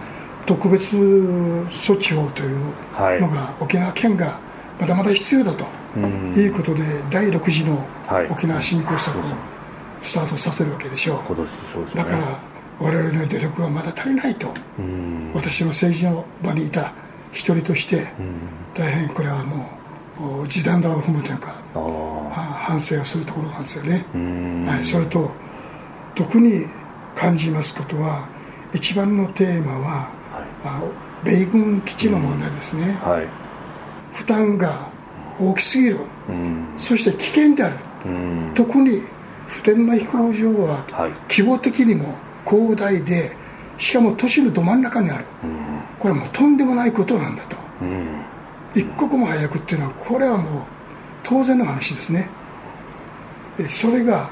特別措置法というのが、沖縄県がまだまだ必要だと。いうことで第6次の沖縄振興策をスタートさせるわけでしょう、だから我々の努力はまだ足りないと。私の政治の場にいた一人として大変これはもう時短だを踏むというか反省をするところなんですよね、はい、それと特に感じますことは一番のテーマは、はい、米軍基地の問題ですね、はい、負担が大きすぎる。そして危険である。特に普天間飛行場は規模的にも広大でしかも都市のど真ん中にある。これはもうとんでもないことなんだと。一刻も早くっていうのはこれはもう当然の話ですね。それが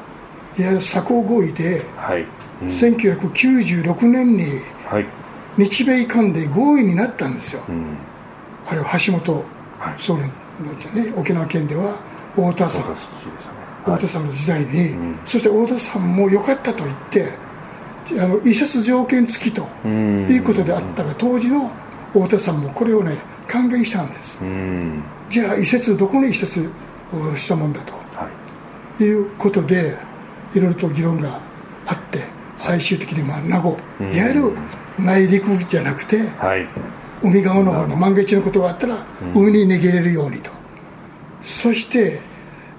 いわゆる鎖国合意で、はい。うん、1996年に日米間で合意になったんですよ、うん、あれは橋本総理の、ね、沖縄県では太田さん。太田さんの時代に、うん、そして太田さんも良かったと言ってあの移設条件付きということであったが当時の太田さんもこれをね歓迎したんです、じゃあ移設どこに移設をしたもんだと、はい、いうことでいろいろと議論があって最終的にまあ名護、いわゆる内陸じゃなくて、はい、海側の方の万が一のことがあったら海に逃げれるようにと、そして、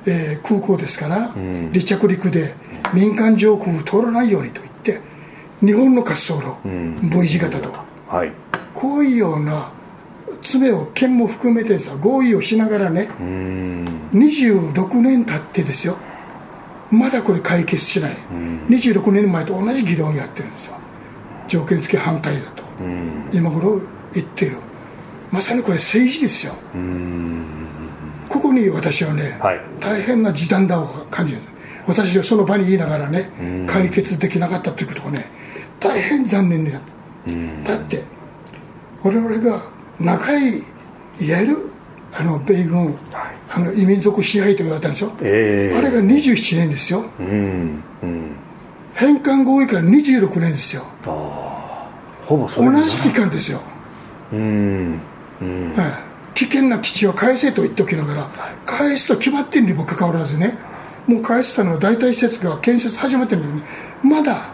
えー、空港ですから、離着陸で民間上空を通らないようにと日本の滑走路、V 字型と、はい、こういうような爪を県も含めてさ合意をしながらね26年経ってですよ。まだこれ解決しない、うん、26年前と同じ議論をやってるんですよ。条件付き反対だと、うん、今頃言っている。まさにこれ政治ですよ、ここに私はね、はい、大変な時短だを感じる私はその場に言いながらね、解決できなかったということがね大変残念だ、だって我々が長いいわゆるあの米軍、はい、あの異民族支配と言われたんでしょ、えー、あれが27年ですよ、うんうん、返還合意から26年ですよ。ほぼ同じ期間ですよ、うんうん。はい、危険な基地は返せと言っておきながら、返すと決まっているにもかかわらずねもう返したのは大体施設が建設始まってるのにまだ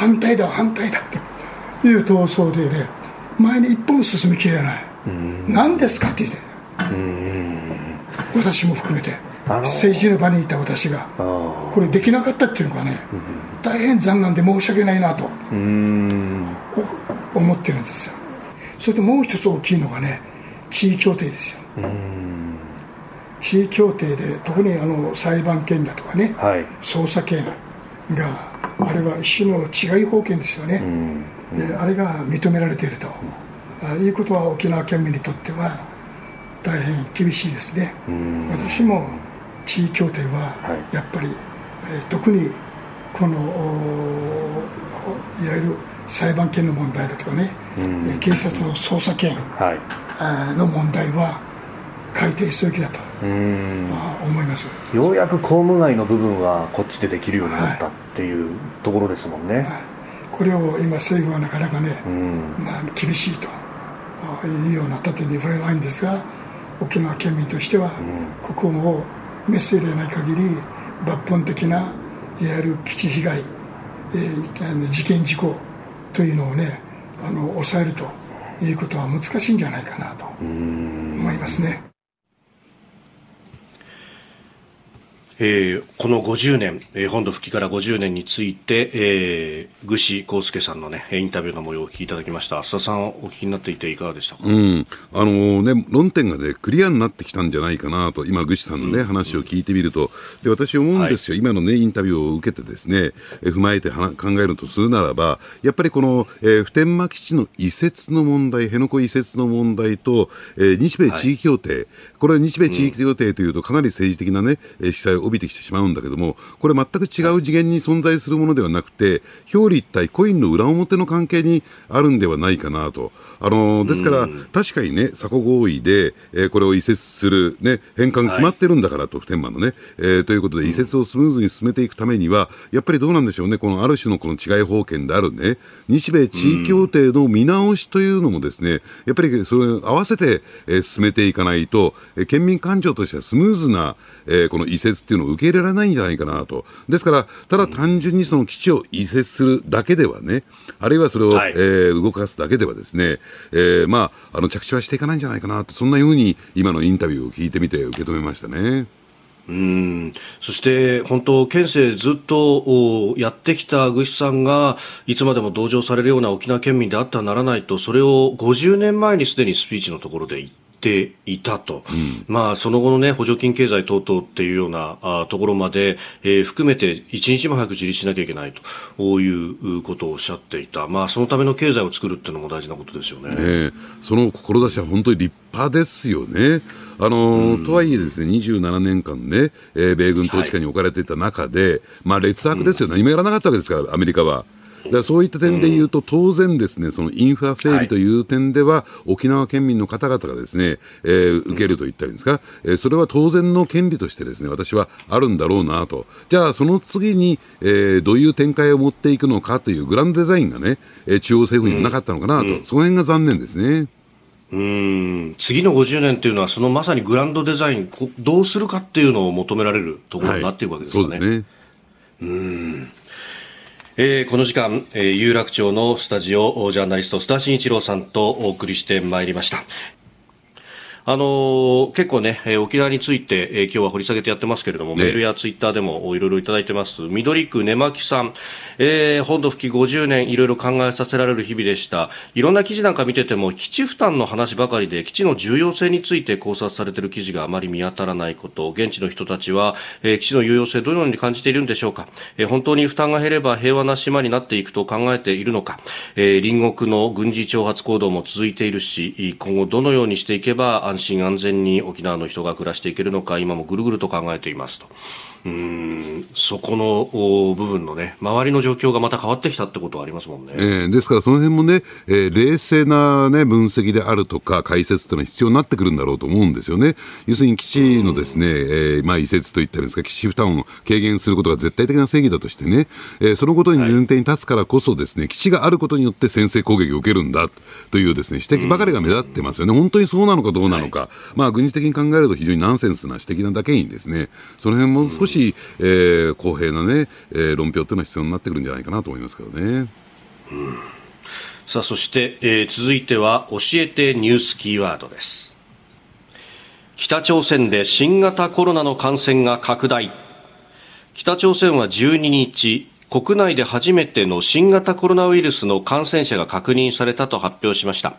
反対だ反対だという闘争でね前に一歩も進みきれない。何ですかって言って。私も含めて。政治の場にいた私が。これできなかったっていうのがね大変残念で申し訳ないなと。思ってるんですよ。それともう一つ大きいのがね地位協定ですよ。地位協定で特にあの裁判権だとかね、はい、捜査権があれは一種の違い法権ですよね、であれが認められていると、あいうことは沖縄県民にとっては大変厳しいですね、私も地位協定はやっぱり、はい、えー、特にこのいわゆる裁判権の問題だとかね、警察の捜査権の問題は改定すべきだと思います。ようやく公務外の部分はこっちでできるようになったっていうところですもんね、はい、これを今政府はなかなかね、まあ、厳しいというような盾に触れないんですが沖縄県民としては、ここもメッセージでない限り抜本的ないわゆる基地被害、えー、事件事故というのをねあの抑えるということは難しいんじゃないかなと思いますね。えー、この50年、えー、本土復帰から50年について、えー、具志康介さんのね、インタビューの模様をお聞きいただきました。須田さん、お聞きになっていていかがでしたか？うん。あのー、ね、論点がね、クリアになってきたんじゃないかなと、今、具志さんのね、うん、話を聞いてみると、で、私思うんですよ、はい、今のね、インタビューを受けてですね、えー、踏まえては考えるとするならば、やっぱりこの、えー、普天間基地の移設の問題、辺野古移設の問題と、えー、日米地域協定、はい、これは日米地域協定というと、かなり政治的なね、え記載を帯びてきてしまうんだけどども、これ全く違う次元に存在するものではなくて、表裏一体、コインの裏表の関係にあるんではないかなと。あのですから、確かにね、鎖国合意で、えー、これを移設する、ね、返還決まってるんだからと、普天間のね、えー、ということで、移設をスムーズに進めていくためには、やっぱりどうなんでしょうね、このある種のこの違い法権であるね、日米地位協定の見直しというのもですね、やっぱりそれを合わせて、えー、進めていかないと、えー、県民感情としてはスムーズな、えー、この移設っていうのを受け入れられないんじゃないかなと。ですから、ただ単純にその基地を移設するだけではね、あるいはそれを、はい、えー、動かすだけではですね、えー、まあ、あの、着地はしていかないんじゃないかなと、そんなふうに今のインタビューを聞いてみて受け止めましたね。うんそして本当、県政ずっとやってきた具志さんがいつまでも同情されるような沖縄県民であってはならないとそれを50年前にすでにスピーチのところで言っていたと、うん、まあ、その後の、ね、補助金経済等々っていうようなあところまで、えー、含めて一日も早く自立しなきゃいけないと。いうことをおっしゃっていた、まあ、そのための経済を作るっていうのも大事なことですよね。ねその志は本当に立派ですよね。あの、うん、とはいえですね、27年間ね、えー、米軍統治下に置かれていた中で、はい、まあ劣悪ですよ、何もやらなかったわけですから、アメリカは。だそういった点でいうと、当然ですね、そのインフラ整備という点では、沖縄県民の方々がですね、えー、受けると言ったらいいんですか、えー、それは当然の権利としてですね、私はあるんだろうなと。じゃあ、その次に、えー、どういう展開を持っていくのかというグランドデザインがね、えー、中央政府にもなかったのかなと、うん、その辺が残念ですね。うん。次の50年というのは、そのまさにグランドデザイン、どうするかっていうのを求められるところになっていくわけですかね。はい、そうですね。うんえー、この時間、えー、有楽町のスタジオジャーナリスト須田慎一郎さんとお送りしてまいりました。あの結構ね、えー、沖縄について、えー、今日は掘り下げてやってますけれども、ね、メールやツイッターでもいろいろいただいてます。緑区根巻さん、えー、本土復帰50年、いろいろ考えさせられる日々でした。いろんな記事なんか見てても、基地負担の話ばかりで、基地の重要性について考察されている記事があまり見当たらないこと、現地の人たちは、えー、基地の有用性どのように感じているんでしょうか。えー、本当に負担が減れば平和な島になっていくと考えているのか。えー、隣国の軍事挑発行動も続いているし、今後どのようにしていけば安心安全に沖縄の人が暮らしていけるのか今もぐるぐると考えていますと。うんそこの部分のね、周りの状況がまた変わってきたってことはありますもんね。えー、ですから、その辺もね、えー、冷静な、ね、分析であるとか、解説というのは必要になってくるんだろうと思うんですよね。要するに基地のですね、えー、まあ、移設といったらですか、基地負担を軽減することが絶対的な正義だとしてね、えー、そのことに前提に立つからこそですね、はい、基地があることによって先制攻撃を受けるんだというですね、指摘ばかりが目立ってますよね。本当にそうなのかどうなのか。はい、まあ、軍事的に考えると非常にナンセンスな指摘なだけにですね、その辺も少しし、えー、公平なね、えー、論評というのは必要になってくるんじゃないかなと思いますけどね。うんさあそして、えー、続いては教えてニュースキーワードです。北朝鮮で新型コロナの感染が拡大。北朝鮮は12日国内で初めての新型コロナウイルスの感染者が確認されたと発表しました。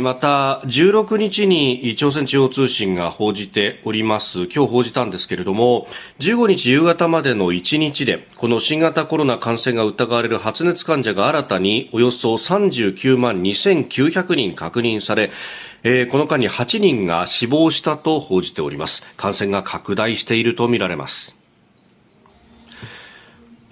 また、16日に朝鮮中央通信が報じております、今日報じたんですけれども、15日夕方までの1日で、この新型コロナ感染が疑われる発熱患者が新たにおよそ39万2900人確認され、この間に8人が死亡したと報じております。感染が拡大しているとみられます。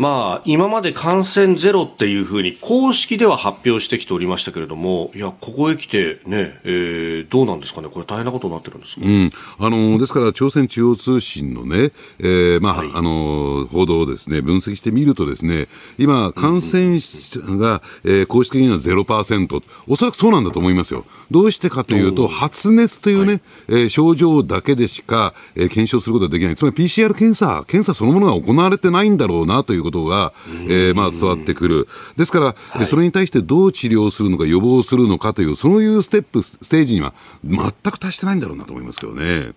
まあ、今まで感染ゼロっていうふうに公式では発表してきておりましたけれども、いや、ここへ来てね、えー、どうなんですかね、これ大変なことになってるんですか、うん、あのですから朝鮮中央通信のね、えー、まあ、はい、あの報道をですね、分析してみるとですね、今、感染者が、うん、えー、公式的には0%、おそらくそうなんだと思いますよ。どうしてかというと、発熱というね、はい、えー、症状だけでしか、えー、検証することができない。つまり PCR 検査、検査そのものが行われてないんだろうなということが、えー、まあ伝わってくる。ですから、はい、それに対してどう治療するのか、予防するのかという、そういうステップ、ステージには全く達してないんだろうなと思いますけどね。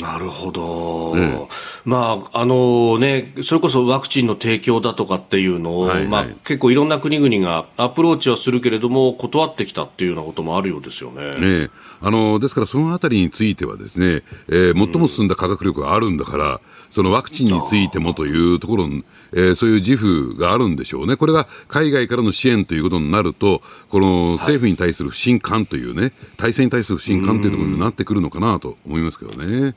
なるほど、まああのね、それこそワクチンの提供だとかっていうのを、はいはい、まあ、結構いろんな国々がアプローチはするけれども、断ってきたっていうようなこともあるようですよね。ねあのですから、そのあたりについては、ですね、えー、最も進んだ科学力があるんだから、そのワクチンについてもというところ、えー、そういう自負があるんでしょうね。これが海外からの支援ということになると、この政府に対する不信感というね、体制に対する不信感というところになってくるのかなと思いますけどね。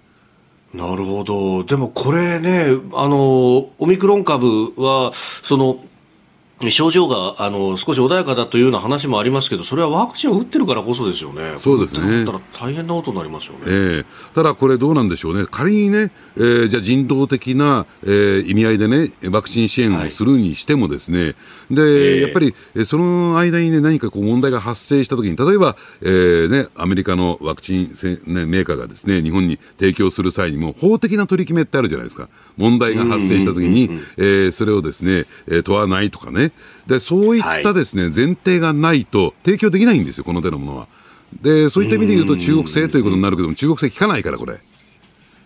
なるほど。でもこれね、あの、オミクロン株は、その、症状があの少し穏やかだというような話もありますけど、それはワクチンを打ってるからこそですよね。そうですね。だったら大変なことになりますよね。えー、ただこれどうなんでしょうね。仮にね、えー、じゃあ人道的な、えー、意味合いでね、ワクチン支援をするにしてもですね、はい、で、えー、やっぱりその間にね、何かこう問題が発生したときに、例えば、えー、ね、アメリカのワクチンせ、ね、メーカーがですね、日本に提供する際にも、法的な取り決めってあるじゃないですか。問題が発生したときに、えー、それをですね、えー、問わないとかね。で、そういったですね、はい、前提がないと提供できないんですよ、この手のものは。で、そういった意味で言うと中国製ということになるけども、中国製効かないから、これ。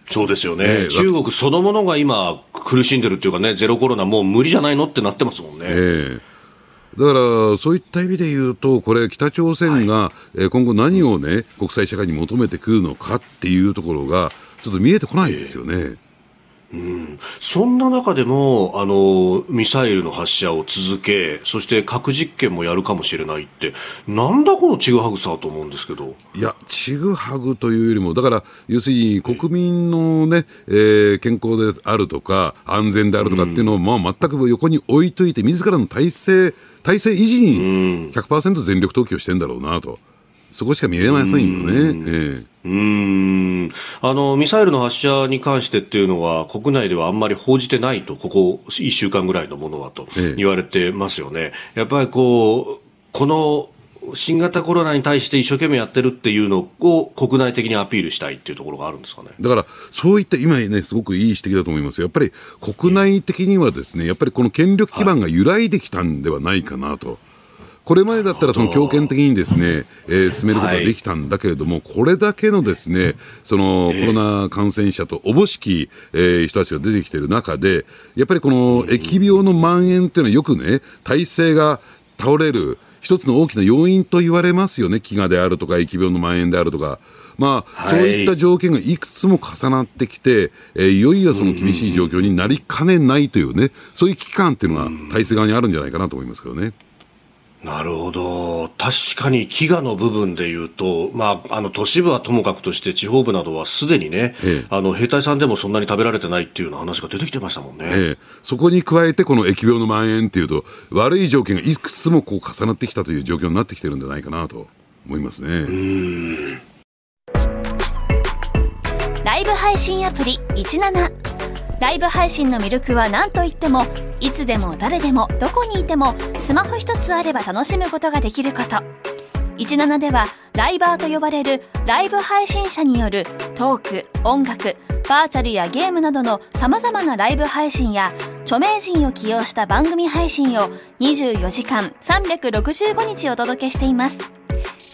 そうですよね、えー、中国そのものが今、苦しんでるっていうかね、ゼロコロナ、もう無理じゃないのってなってますもんね。えーだから、そういった意味で言うと、これ、北朝鮮が、はい、今後何をね、国際社会に求めてくるのかっていうところが、ちょっと見えてこないですよね。えーうん、そんな中でもあのミサイルの発射を続けそして核実験もやるかもしれないってなんだこのちぐはぐさと思うんですけど。いやちぐはぐというよりもだから要するに国民のね、えー、健康であるとか安全であるとかっていうのを、まあ、全く横に置いといて自らの体制体制維持に100%全力投球してんだろうなと。そこしか見えませんよね。ええうんあのミサイルの発射に関してっていうのは国内ではあんまり報じてないとここ1週間ぐらいのものはと言われてますよね。ええ、やっぱりこうこの新型コロナに対して一生懸命やってるっていうのを国内的にアピールしたいっていうところがあるんですかねだからそういった今ねすごくいい指摘だと思いますやっぱり国内的にはですねやっぱりこの権力基盤が揺らいできたんではないかなと。これまでだったらその強権的にですね、えー、進めることができたんだけれども、はい、これだけのですね、そのコロナ感染者とおぼしき、えー、人たちが出てきている中で、やっぱりこの疫病の蔓延っていうのはよくね、体制が倒れる、一つの大きな要因と言われますよね、飢餓であるとか、疫病の蔓延であるとか。まあ、はい、そういった条件がいくつも重なってきて、えー、いよいよその厳しい状況になりかねないというね、そういう危機感っていうのが体制側にあるんじゃないかなと思いますけどね。なるほど。確かに飢餓の部分で言うと、まあ、あの、都市部はともかくとして地方部などはすでにね、ええ、あの、兵隊さんでもそんなに食べられてないっていうような話が出てきてましたもんね。ええ、そこに加えてこの疫病の蔓延っていうと、悪い条件がいくつもこう重なってきたという状況になってきてるんじゃないかなと思いますね。うん。ライブ配信アプリ17。ライブ配信の魅力は何といってもいつでも誰でもどこにいてもスマホ一つあれば楽しむことができること。17ではライバーと呼ばれるライブ配信者によるトーク音楽バーチャルやゲームなどの様々なライブ配信や著名人を起用した番組配信を24時間365日お届けしています。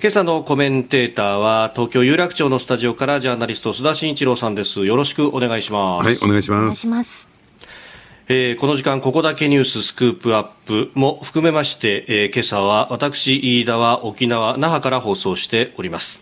今朝のコメンテーターは東京有楽町のスタジオからジャーナリスト須田慎一郎さんです。よろしくお願いします。はいお願いします。えー、この時間ここだけニューススクープアップも含めまして、えー、今朝は私飯田は沖縄那覇から放送しております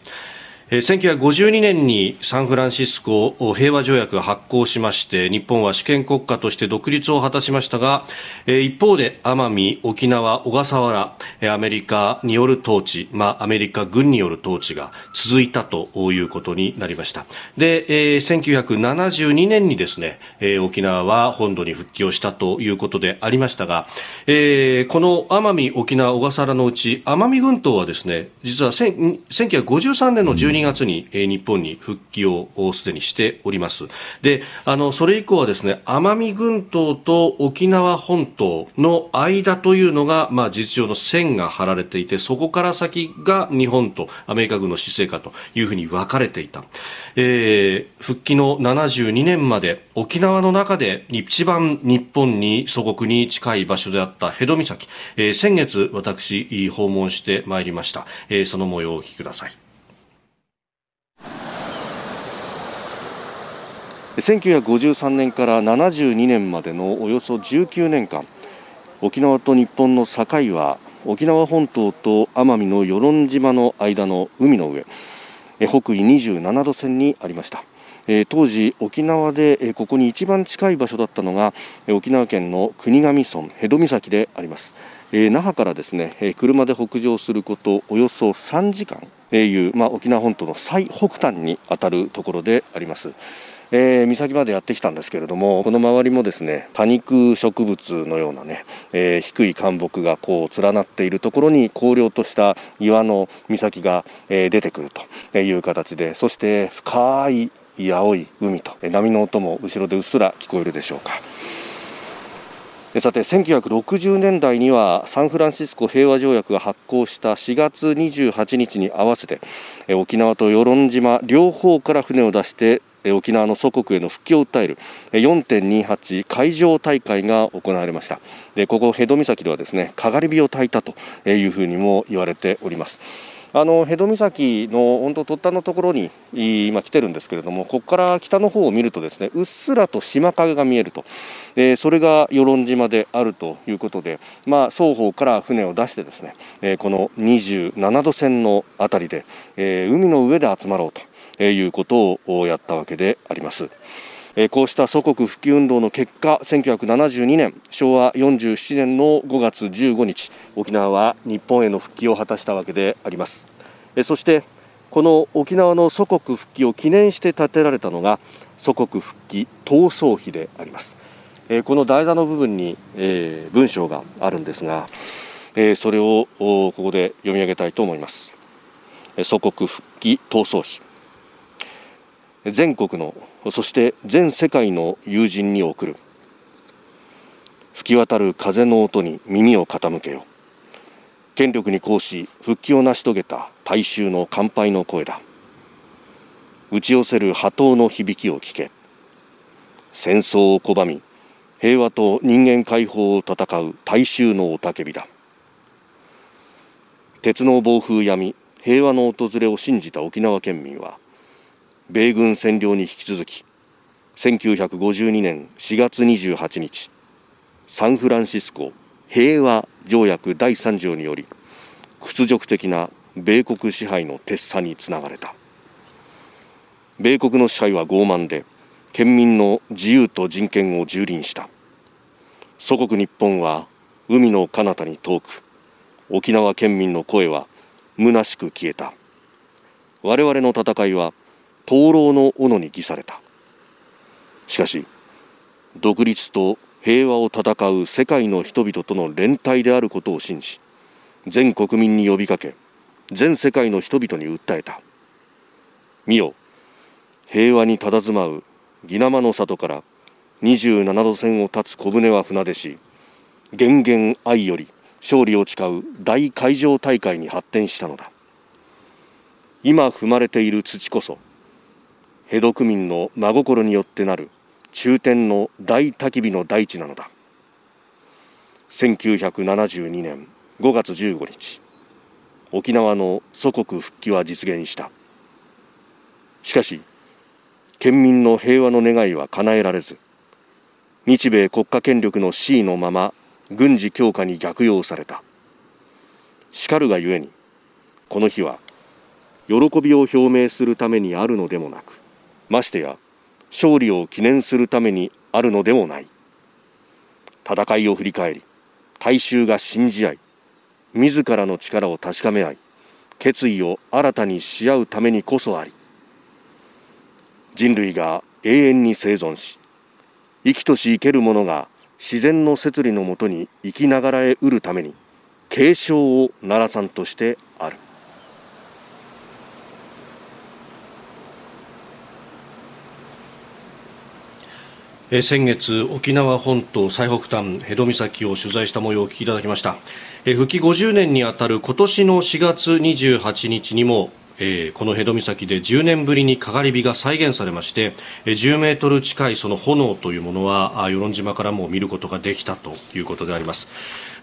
1952年にサンフランシスコ平和条約が発効しまして日本は主権国家として独立を果たしましたが一方で奄美、沖縄、小笠原アメリカによる統治、まあ、アメリカ軍による統治が続いたということになりました。で1972年にですね沖縄は本土に復帰をしたということでありましたがこの奄美、沖縄、小笠原のうち奄美群島はですね実は1953年の12 12月に、え日本に復帰をすでにしております。で、あの、それ以降はですね、奄美群島と沖縄本島の間というのが、まあ、事実上の線が張られていて、そこから先が日本とアメリカ軍の施政下というふうに分かれていた。えー、復帰の72年まで沖縄の中で一番日本に祖国に近い場所であった辺戸岬、えー、先月私訪問してまいりました、えー、その模様をお聞きください1953年から72年までのおよそ19年間沖縄と日本の境は沖縄本島と奄美の与論島の間の海の上北緯27度線にありました。当時、沖縄でここに一番近い場所だったのが沖縄県の国頭村辺戸岬であります。那覇からですね車で北上することおよそ3時間いう、まあ、沖縄本島の最北端にあたるところでありますえー、岬までやってきたんですけれどもこの周りもですね多肉植物のようなね、えー、低い灌木がこう連なっているところに荒涼とした岩の岬が、えー、出てくるという形でそして深い青い海と波の音も後ろでうっすら聞こえるでしょうか。さて1960年代にはサンフランシスコ平和条約が発効した4月28日に合わせて沖縄と与論島両方から船を出して沖縄の祖国への復帰を訴える4.28海上大会が行われました。でここ辺戸岬ではですねかがり火を焚いたというふうにも言われております。あの辺戸岬の本当突端のところに今来てるんですけれどもここから北の方を見るとですねうっすらと島影が見えると、えー、それが与論島であるということで、まあ、双方から船を出してですね、えー、この27度線の辺りで、えー、海の上で集まろうということをやったわけであります。こうした祖国復帰運動の結果1972年昭和47年の5月15日沖縄は日本への復帰を果たしたわけであります。そしてこの沖縄の祖国復帰を記念して建てられたのが祖国復帰闘争碑であります。この台座の部分に文章があるんですがそれをここで読み上げたいと思います。祖国復帰闘争碑。全国のそして全世界の友人に送る。吹き渡る風の音に耳を傾けよ。権力に抗し復帰を成し遂げた大衆の乾杯の声だ。打ち寄せる波頭の響きを聞け。戦争を拒み平和と人間解放を戦う大衆の雄たけびだ。鉄の暴風やみ平和の訪れを信じた沖縄県民は米軍占領に引き続き1952年4月28日サンフランシスコ平和条約第3条により屈辱的な米国支配の鉄差につながれた。米国の支配は傲慢で県民の自由と人権を蹂躙した。祖国日本は海の彼方に遠く沖縄県民の声は虚しく消えた。我々の戦いは灯籠の斧に帰された。しかし独立と平和を戦う世界の人々との連帯であることを信じ全国民に呼びかけ全世界の人々に訴えた。見よ平和に佇まうギナマの里から27度線を立つ小舟は船出し源々愛より勝利を誓う大海上大会に発展したのだ。今踏まれている土こそ江戸区民の真心によってなる中天の大焚き火の大地なのだ。1972年5月15日沖縄の祖国復帰は実現した。しかし県民の平和の願いは叶えられず日米国家権力の恣意のまま軍事強化に逆用された。しかるがゆえにこの日は喜びを表明するためにあるのでもなくましてや勝利を記念するためにあるのでもない。戦いを振り返り大衆が信じ合い自らの力を確かめ合い決意を新たにし合うためにこそあり人類が永遠に生存し生きとし生ける者が自然の摂理のもとに生きながらえうるために警鐘を鳴らさんとしてある。え先月沖縄本島最北端辺戸岬を取材した模様をお聞きいただきましたえ復帰50年にあたる今年の4月28日にもえー、この辺戸岬で10年ぶりにかがり火が再現されまして、えー、10メートル近いその炎というものは与論島からも見ることができたということであります。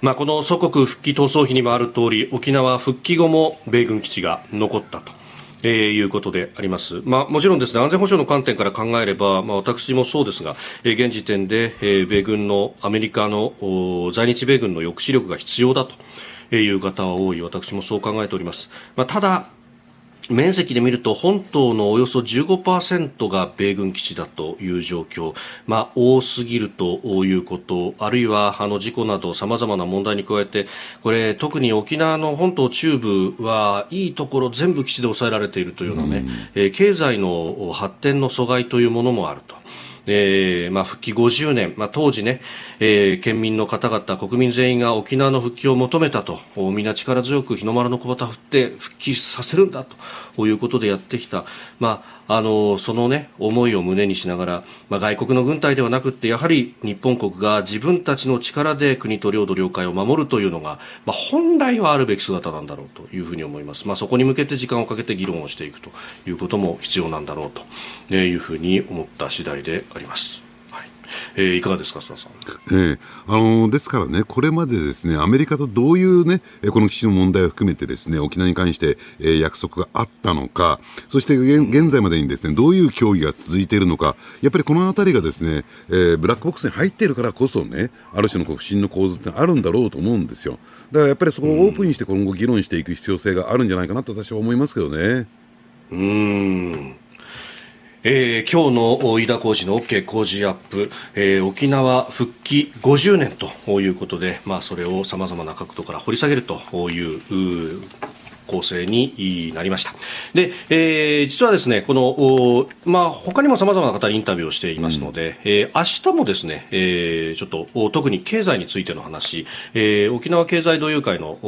まあ、この祖国復帰闘争費にもある通り沖縄復帰後も米軍基地が残ったと。えー、いうことであります。まあ、もちろんですね、安全保障の観点から考えれば、まあ、私もそうですが、えー、現時点で、えー、米軍の、アメリカの在日米軍の抑止力が必要だという方は多い。私もそう考えております。まあ、ただ、面積で見ると本島のおよそ15%が米軍基地だという状況、まあ、多すぎるということ。あるいはあの事故などさまざまな問題に加えてこれ特に沖縄の本島中部はいいところ全部基地で抑えられているというようなね、え経済の発展の阻害というものもあると。えーまあ、復帰50年、まあ、当時ね、えー、県民の方々、国民全員が沖縄の復帰を求めたと、みんな力強く日の丸の小旗振って復帰させるんだということでやってきた、まあ、あのその、ね、思いを胸にしながら、まあ、外国の軍隊ではなくてやはり日本国が自分たちの力で国と領土、領海を守るというのが、まあ、本来はあるべき姿なんだろうというふうに思います、まあ、そこに向けて時間をかけて議論をしていくということも必要なんだろうというふうに思った次第であります。えー、いかがですか、須田さん？えー、あのー、ですからね、これまでですね、アメリカとどういうね、この基地の問題を含めてですね、沖縄に関して、えー、約束があったのか、そして現現在までにですね、どういう協議が続いているのか、やっぱりこのあたりがですね、えー、ブラックボックスに入っているからこそね、ある種の不信の構図ってあるんだろうと思うんですよ。だからやっぱりそこをオープンにして今後議論していく必要性があるんじゃないかなと私は思いますけどね。うん。えー、今日の飯田浩司の OK 工事アップ、えー、沖縄復帰50年ということで、まあ、それをさまざまな角度から掘り下げるという構成になりました。で、えー、実はですね、この、まあ、他にも様々な方にインタビューをしていますので、うん、えー、明日もですね、えー、ちょっと、特に経済についての話、えー、沖縄経済同友会の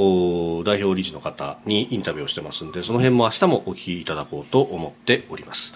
代表理事の方にインタビューをしてますんで、その辺も明日もお聞きいただこうと思っております。